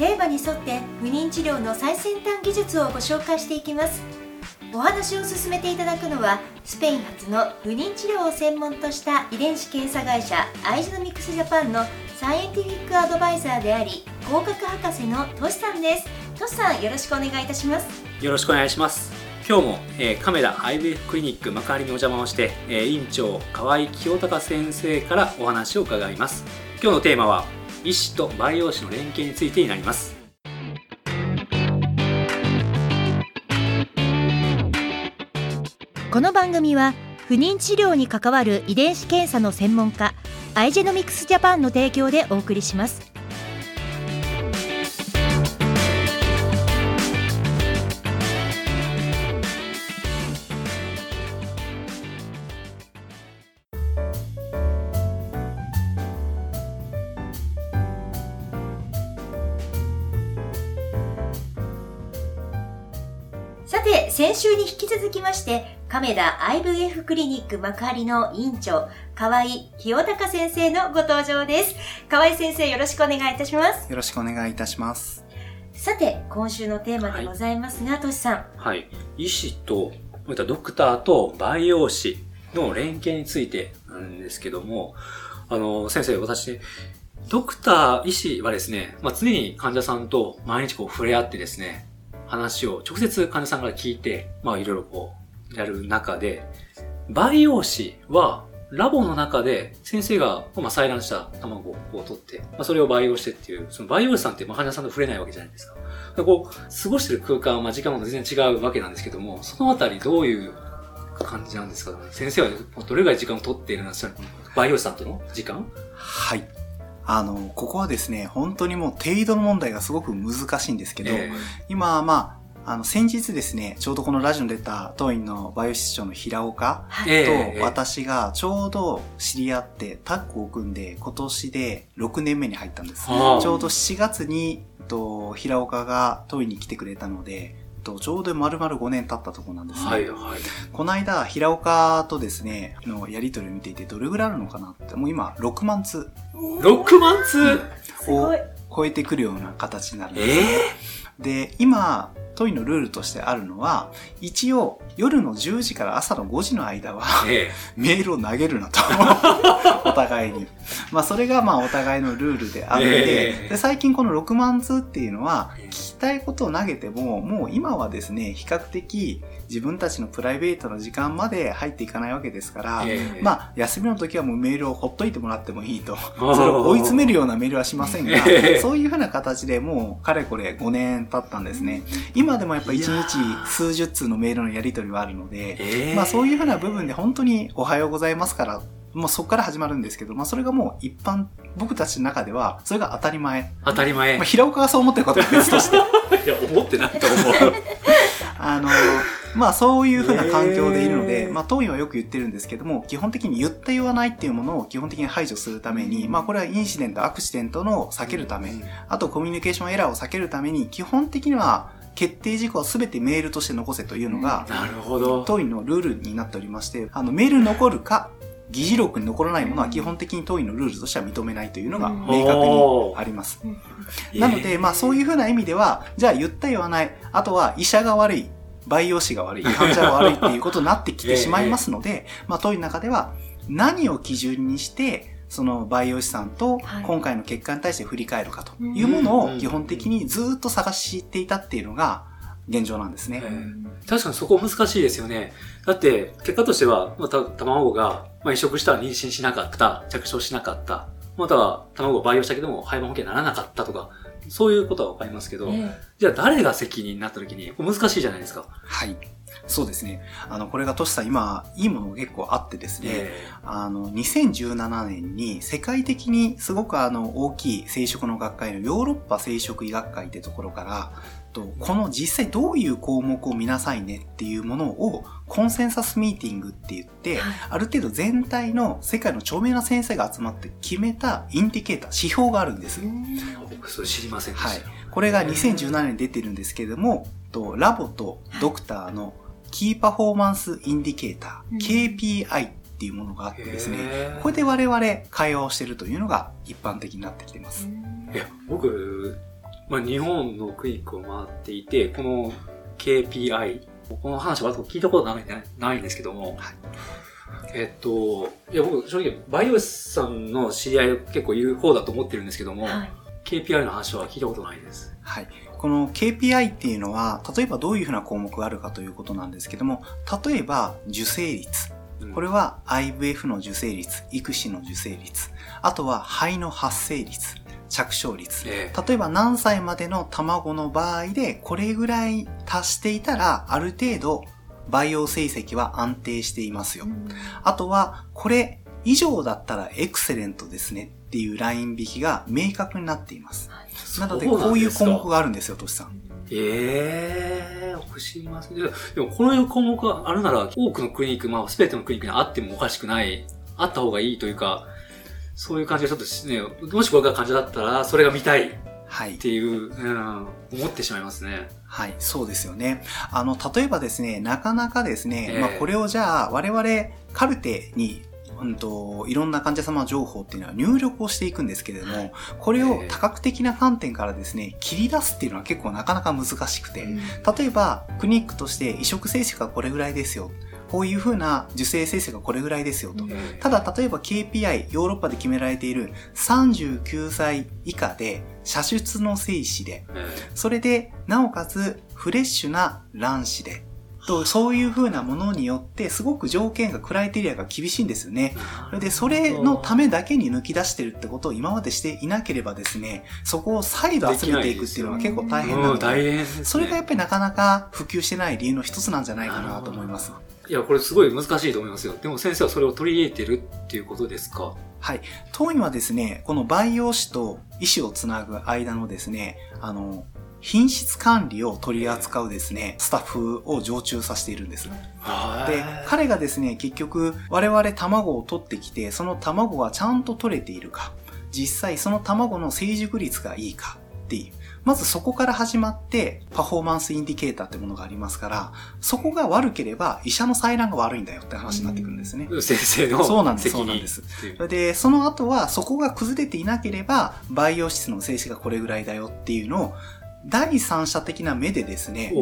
テーマに沿って不妊治療の最先端技術をご紹介していきます。お話を進めていただくのはスペイン発の不妊治療を専門とした遺伝子検査会社アイジノミクスジャパンのサイエンティフィックアドバイザーであり合格博士のトシさんです。トシさんよろしくお願いいたします。よろしくお願いします。今日も、えー、亀田 IVF クリニック幕張にお邪魔をして、えー、院長河合清隆先生からお話を伺います。今日のテーマは医師と培養士の連携についてになります。この番組は不妊治療に関わる遺伝子検査の専門家アイジェノミクスジャパンの提供でお送りします。して、亀田 IVF クリニック幕張の院長、河合清隆先生のご登場です。河合先生、よろしくお願いいたします。よろしくお願いいたします。さて、今週のテーマでございますが、と、し、さん。はい。医師と、またドクターと培養士の連携についてなんですけども、あの、先生、私、ドクター、医師はですね、まあ、常に患者さんと毎日こう触れ合ってですね、話を直接患者さんから聞いて、まあいろいろこう、やる中で、培養士は、ラボの中で先生が、まあ、採卵した卵を取って、まあ、それを培養してっていう、その培養士さんってまあ患者さんと触れないわけじゃないですか。こう、過ごしてる空間、まあ、時間も全然違うわけなんですけども、そのあたりどういう感じなんですか？先生はどれぐらい時間を取っているんですか培養士さんとの時間？はい。あの、ここはですね、本当にもう程度の問題がすごく難しいんですけど、えー、今、まあ、あの、先日ですね、ちょうどこのラジオに出た当院のバイオ室長の平岡と私がちょうど知り合ってタッグを組んで今年で6年目に入ったんです。ちょうど7月にと平岡が当院に来てくれたので、と、ちょうど丸々5年経ったところなんですね。はいはい。この間、平岡とですね、のやりとりを見ていて、どれぐらいあるのかなって、もう今、6万通。6万通？を超えてくるような形になるんです、ね。えー、で、今、トイのルールとしてあるのは、一応、夜の10時から朝の5時の間は、ええ、メールを投げるなと。お互いに。まあ、それがまあ、お互いのルールであって、え、で、最近この6万通っていうのは、聞きたいことを投げても、もう今はですね、比較的、自分たちのプライベートの時間まで入っていかないわけですから、えー、まあ、休みの時はもうメールをほっといてもらってもいいと。それを追い詰めるようなメールはしませんが、えー、そういうふうな形でもう、かれこれ5年経ったんですね。今でもやっぱ1日数十通のメールのやり取りはあるので、えー、まあそういうふうな部分で本当におはようございますから、もうそこから始まるんですけど、まあそれがもう一般、僕たちの中では、それが当たり前。当たり前。まあ平岡がそう思ってることは別として。いや、思ってないと思う。あの、まあそういうふうな環境でいるので、まあ当院はよく言ってるんですけども、基本的に言った言わないっていうものを基本的に排除するために、まあこれはインシデント、アクシデントの避けるため、あとコミュニケーションエラーを避けるために、基本的には決定事項は全てメールとして残せというのが、なるほど。当院のルールになっておりまして、あのメール残るか、議事録に残らないものは基本的に当院のルールとしては認めないというのが明確にあります。なので、まあそういうふうな意味では、じゃあ言った言わない、あとは医者が悪い、培養士が悪い、患者が悪いっていうことになってきてしまいますので、まあ、問いの中では何を基準にして、その培養士さんと今回の結果に対して振り返るかというものを基本的にずっと探していたっていうのが現状なんですね。確かにそこ難しいですよね。だって結果としては、また卵が、まあ、移植したら妊娠しなかった、着床しなかった、または卵を培養したけども廃盤保険にならなかったとか、そういうことはわかりますけど、えー、じゃあ誰が責任になった時に難しいじゃないですか。はい。そうですね。あの、これがトシさん今、いいもの結構あってですね、えー、あの、2017年に世界的にすごくあの、大きい生殖の学会のヨーロッパ生殖医学会ってところから、と、この実際どういう項目を見なさいねっていうものをコンセンサスミーティングって言って、はい、ある程度全体の世界の著名な先生が集まって決めたインディケーター、指標があるんです。僕それ知りませんでした。はい。これが2017年に出てるんですけれども、とラボとドクターの key performance indicator、KPI っていうものがあってですね、これで我々会話をしてるというのが一般的になってきています。いや、僕、まあ、日本のクリニックを回っていて、この KPI、この話は聞いたことないないんですけども、はい、えっと、いや僕正直バイオスさんの知り合い結構いる方だと思ってるんですけども、はい、KPI の話は聞いたことないです。はい。この KPI っていうのは、例えばどういうふうな項目があるかということなんですけども、例えば受精率。これは IVF の受精率、育児の受精率。あとは肺の発生率。着床率、え例えば何歳までの卵の場合でこれぐらい達していたらある程度培養成績は安定していますよ。あとはこれ以上だったらエクセレントですねっていうライン引きが明確になっています。なのでこういう項目があるんですよ、トシさん。ええー、知りません。でも、この項目があるなら、多くのクリニック、まあ、すべてのクリニックにあってもおかしくない、あった方がいいというか、そういう感じがちょっとね、もし僕が感じだったら、それが見たい。はい。っていう、うん、思ってしまいますね。はい、そうですよね。あの、例えばですね、なかなかですね、えー、まあこれをじゃあ、我々カルテにうんと、いろんな患者様情報っていうのは入力をしていくんですけれども、これを多角的な観点からですね、切り出すっていうのは結構なかなか難しくて、例えば、クリニックとして移植成績がこれぐらいですよ。こういうふうな受精成績がこれぐらいですよと。ただ、例えば KPI、ヨーロッパで決められている39歳以下で、射出の精子で、それで、なおかつフレッシュな卵子で、と、そういう風なものによって、すごく条件がクライテリアが厳しいんですよね。それで、それのためだけに抜き出してるってことを今までしていなければですね、そこを再度集めていくっていうのは結構大変なので、でね、それがやっぱりなかなか普及してない理由の一つなんじゃないかなと思います。いや、これすごい難しいと思いますよ。でも先生はそれを取り入れてるっていうことですか？はい。当院はですね、この培養士と医師をつなぐ間のですね、あの、品質管理を取り扱うですね、スタッフを常駐させているんです。で、彼がですね、結局、我々卵を取ってきて、その卵がちゃんと取れているか、実際その卵の成熟率がいいかっていう。まずそこから始まって、 performance indicator ってものがありますから、そこが悪ければ医者の採卵が悪いんだよって話になってくるんですね。先生のそうなんです、そうなんです。で、その後はそこが崩れていなければ、培養室の静止がこれぐらいだよっていうのを、第三者的な目でですね、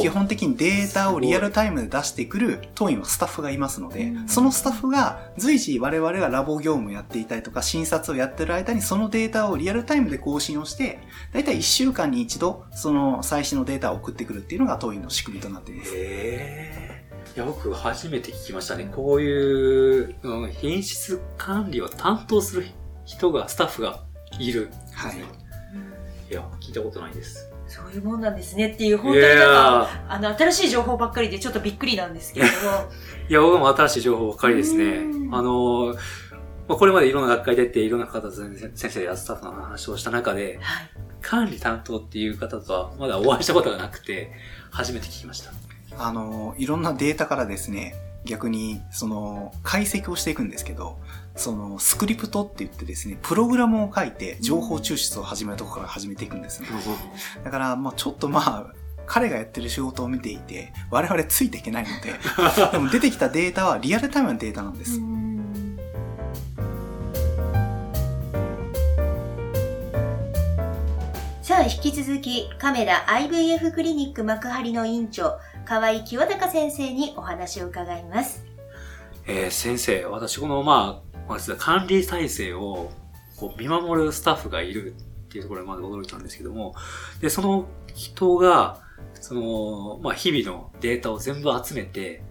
基本的にデータをリアルタイムで出してくる当院はスタッフがいますので、そのスタッフが随時我々がラボ業務をやっていたりとか診察をやってる間にそのデータをリアルタイムで更新をして、だいたい1週間に一度その最新のデータを送ってくるっていうのが当院の仕組みとなっています。へいや、僕初めて聞きましたね。こういう、うん、品質管理を担当する人が、スタッフがいる。はい。いや、聞いたことないです。そういうもんなんですねっていう、本当になんか、あの、新しい情報ばっかりでちょっとびっくりなんですけれども。いや、僕も新しい情報ばっかりですね。あの、まあ、これまでいろんな学会出て、いろんな方と先生やスタッフの話をした中で、はい、管理担当っていう方とはまだお会いしたことがなくて、初めて聞きました。あの、いろんなデータからですね、逆に、その、解析をしていくんですけど、その、スクリプトって言ってですね、プログラムを書いて情報抽出を始めるところから始めていくんですね。だから、まあちょっとまあ、彼がやってる仕事を見ていて、我々ついていけないので、でも出てきたデータはリアルタイムのデータなんです。さあ、引き続き、カメラ IVF クリニック幕張の院長、河合清隆先生にお話を伺います。えー、先生、私この、まあ、まあ、管理体制をこう見守るスタッフがいるっていうところまず驚いたんですけども、で、その人が、その、まあ、日々のデータを全部集めて、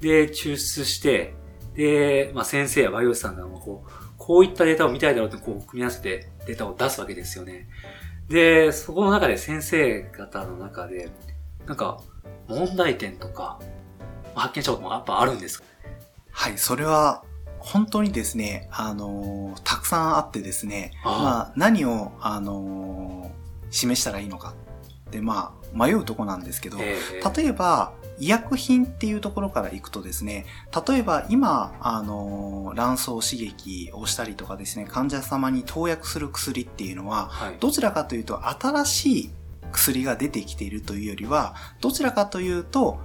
で、抽出して、で、まあ、先生やバイオスさんがこう、こういったデータを見たいだろうってこう組み合わせてデータを出すわけですよね。で、そこの中で先生方の中で、なんか、問題点とか、発見したこともやっぱあるんですか？はい、それは本当にですね、あのー、たくさんあってですね、あまあ、何を、あのー、示したらいいのか。っってまあ迷うとこなんですけど、例えば医薬品っていうところからいくとですね、例えば今、あの、卵巣刺激をしたりとかですね、患者様に投薬する薬っていうのは、はい、どちらかというと新しい薬が出てきているというよりは、どちらかというと、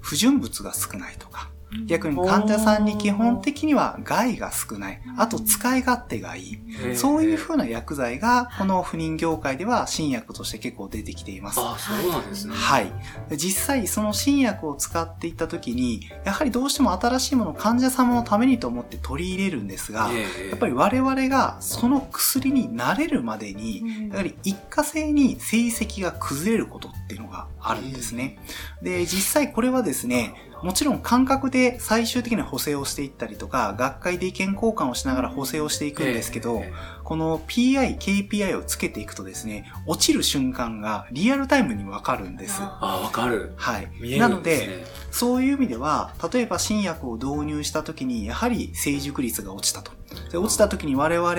不純物が少ないとか、逆に患者さんに基本的には害が少ない。あと使い勝手がいい。そういうふうな薬剤が、この不妊業界では新薬として結構出てきています。あ、そうなんですね。はい。実際その新薬を使っていった時に、やはりどうしても新しいものを患者様のためにと思って取り入れるんですが、やっぱり我々がその薬に慣れるまでに、やはり一過性に成績が崩れることっていうのがあるんですね。で、実際これはですね、もちろん感覚で最終的に補正をしていったりとか、学会で意見交換をしながら補正をしていくんですけど、この PI、KPI をつけていくとですね、落ちる瞬間がリアルタイムにわかるんです。あ、わかる。はい。ね、なので、そういう意味では、例えば新薬を導入した時に、やはり成熟率が落ちたと。で落ちた時に我々、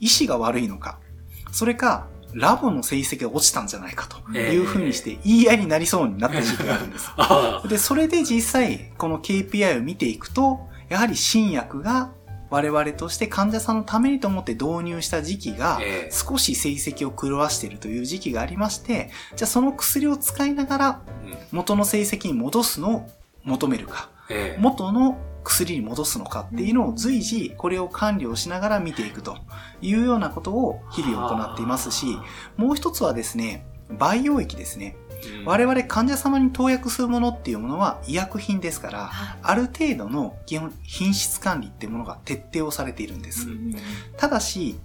意志が悪いのか、それか、ラボの成績が落ちたんじゃないかというふうにして言い合いになりそうになった時期があるんです。で、それで実際この KPI を見ていくと、やはり新薬が我々として患者さんのためにと思って導入した時期が少し成績を狂わしているという時期がありまして、じゃあその薬を使いながら元の成績に戻すのを求めるか、元の薬に戻すのかっていうのを随時これを管理をしながら見ていくというようなことを日々行っていますし、もう一つはですね、培養液ですね。我々患者様に投薬するものっていうものは医薬品ですから、ある程度の基本品質管理っていうものが徹底をされているんです。ただし、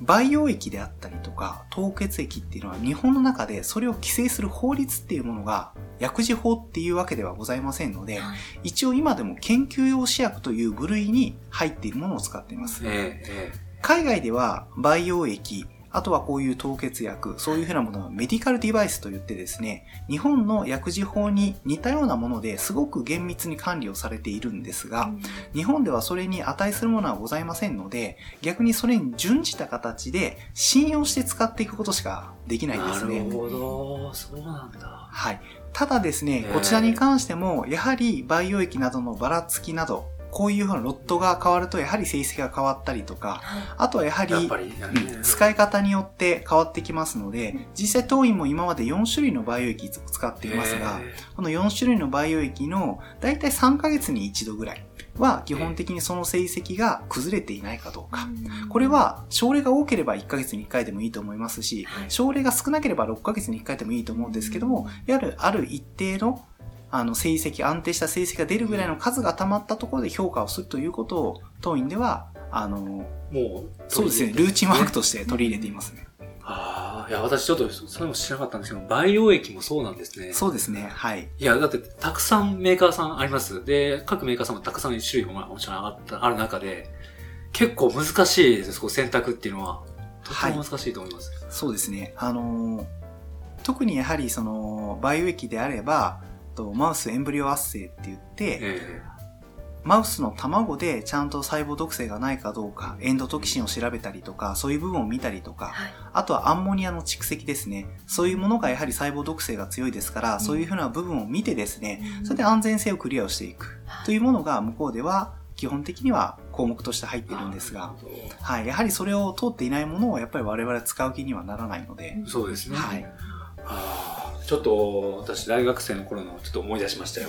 培養液であったりとか、凍結液っていうのは日本の中でそれを規制する法律っていうものが薬事法っていうわけではございませんので、はい、一応今でも研究用試薬という部類に入っているものを使っています。ええ、海外では培養液、あとはこういう凍結薬、そういうふうなものはメディカルデバイスといってですね、日本の薬事法に似たようなものですごく厳密に管理をされているんですが、うん、日本ではそれに値するものはございませんので、逆にそれに準じた形で信用して使っていくことしかできないんですね。なるほど、そうなんだ。はい。ただですね、こちらに関しても、やはり培養液などのばらつきなど、こういうふうなロットが変わると、やはり成績が変わったりとか、あとはやはり、使い方によって変わってきますので、実際当院も今まで4種類の培養液を使っていますが、この4種類の培養液のだいたい3ヶ月に一度ぐらいは基本的にその成績が崩れていないかどうか。これは症例が多ければ1ヶ月に1回でもいいと思いますし、症例が少なければ6ヶ月に1回でもいいと思うんですけども、やはりある一定のあの、成績、安定した成績が出るぐらいの数が溜まったところで評価をするということを、当院では、あの、もう、そうですね、ルーチンワークとして取り入れていますね。ああ、いや、私ちょっと、それも知らなかったんですけど、培養液もそうなんですね。そうですね、はい。いや、だって、たくさんメーカーさんあります。で、各メーカーさんもたくさん種類ももちろんあったある中で、結構難しいです、こう選択っていうのは。とても難しいと思います。はい、そうですね。あのー、特にやはりその、培養液であれば、と、マウスエンブリオ圧生って言って、えー、マウスの卵でちゃんと細胞毒性がないかどうか、エンドトキシンを調べたりとか、そういう部分を見たりとか、はい、あとはアンモニアの蓄積ですね。そういうものがやはり細胞毒性が強いですから、うん、そういうふうな部分を見てですね、それで安全性をクリアをしていく。というものが向こうでは基本的には項目として入っているんですが、はい、やはりそれを通っていないものをやっぱり我々は使う気にはならないので、そうですね。はい。ちょっと私大学生の頃のちょっと思い出しましたよ。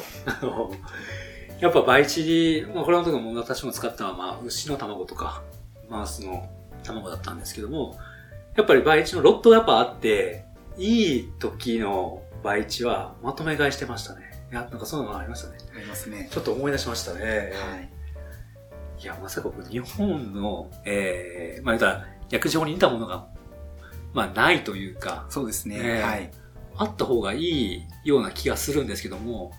やっぱ倍地、まあこれの時も私も使ったのはまあ牛の卵とかマウスの卵だったんですけども、やっぱり倍地のロットがやっぱあって、いい時の倍地はまとめ買いしてましたね。いや、なんかそういうのがありましたね。ありますね。ちょっと思い出しましたね。はい。いや、まさか日本の、ええー、まあ言ったら、薬事法に似たものが、まあないというか。そうですね。えー、はい。あった方がいいような気がするんですけども、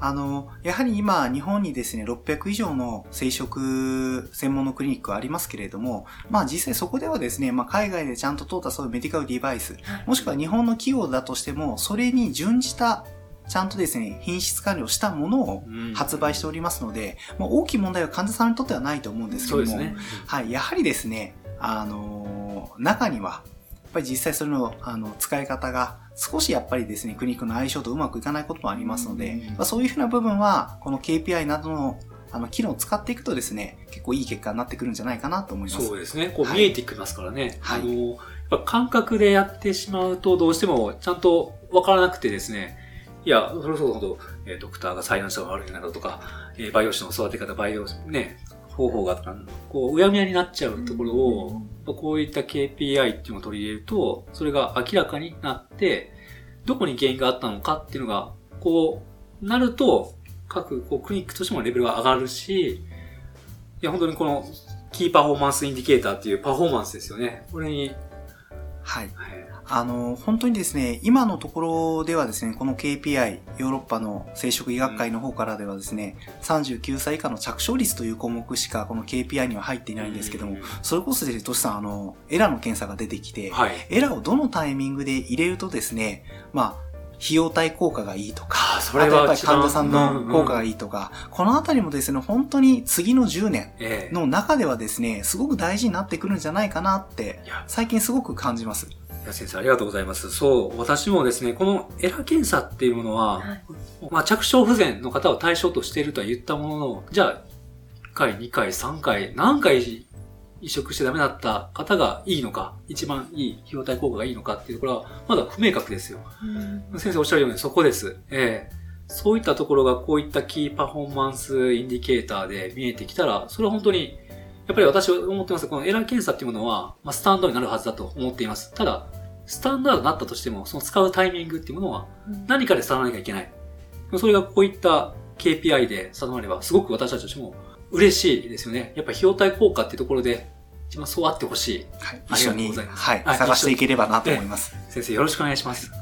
あの、やはり今、日本にですね、600以上の生殖専門のクリニックありますけれども、まあ実際そこではですね、まあ海外でちゃんと通ったそういうメディカルデバイス、もしくは日本の企業だとしても、それに準じたちゃんとですね、品質管理をしたものを発売しておりますので、まあ、大きい問題は患者さんにとってはないと思うんですけども、ね、はい、やはりですね、あのー、中には、ぱり実際それのあの使い方が少しやっぱりですね、クリニックの相性とうまくいかないこともありますので、まあ、そういうふうな部分は、この KPI などのあの、機能を使っていくとですね、結構いい結果になってくるんじゃないかなと思います。そうですね。こう見えてきますからね。はい、あの、やっぱ感覚でやってしまうとどうしてもちゃんとわからなくてですね、いや、それこそほど、えー、ドクターが採用した方が悪いなどとか、えー、培養士の育て方、培養、ね、方法があった、こう、うやむやになっちゃうところを、こういった KPI っていうのを取り入れると、それが明らかになって、どこに原因があったのかっていうのが、こう、なると、各こうクリニックとしてもレベルが上がるし、いや、本当にこの、 key performance indicator っていうパフォーマンスですよね。これに、はい。はいあの、本当にですね、今のところではですね、この KPI、ヨーロッパの生殖医学会の方からではですね、39歳以下の着床率という項目しかこの KPI には入っていないんですけども、それこそですね、トシさん、あの、エラーの検査が出てきて、はい、エラーをどのタイミングで入れるとですね、まあ、費用対効果がいいとか、それはやっぱり患者さんの効果がいいとか、うんうん、このあたりもですね、本当に次の10年の中ではですね、すごく大事になってくるんじゃないかなって、最近すごく感じます。先生、ありがとうございます。そう、私もですね、このエラ検査っていうものは、はい、まあ、着床不全の方を対象としているとは言ったものの、じゃあ、1回、2回、3回、何回移植してダメだった方がいいのか、一番いい費用対効果がいいのかっていうところは、まだ不明確ですよ。先生おっしゃるようにそこです。ええーそういったところがこういった key performance indicator で見えてきたら、それは本当にやっぱり私は思ってますこの ERA 検査っていうものは、まあ、スタンダードになるはずだと思っています。ただ、スタンダードになったとしても、その使うタイミングっていうものは、何かで伝わらなきゃいけない。うん、それがこういった KPI で定まれば、すごく私たちとしても嬉しいですよね。やっぱ費用対効果っていうところで、一番そうあってほしい。はい。一緒に、はい、探していければなと思います。先生、よろしくお願いします。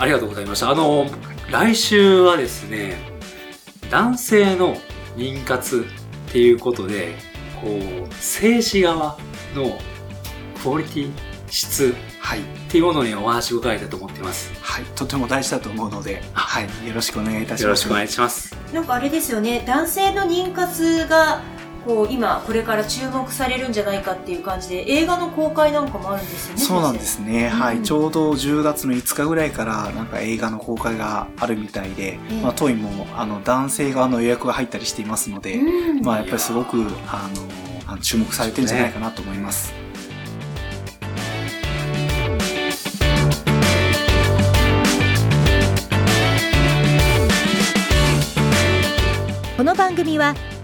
ありがとうございました。あの、来週はですね、男性の妊活っていうことで、こう、精子側のクオリティ、質、はい。っていうものにお話を伺いたいと思っています。はい。とても大事だと思うので、はい。よろしくお願いいたします。よろしくお願いします。なんかあれですよね、男性の妊活がこう今これから注目されるんじゃないかっていう感じで映画の公開なんかもあるんですよね。そうなんですね、うん、はい。ちょうど10月の5日ぐらいからなんか映画の公開があるみたいで、えー、まあ、トイもあの男性側の予約が入ったりしていますので、うん、まあやっぱりすごくあの注目されてるんじゃないかなと思います、ねこの番組は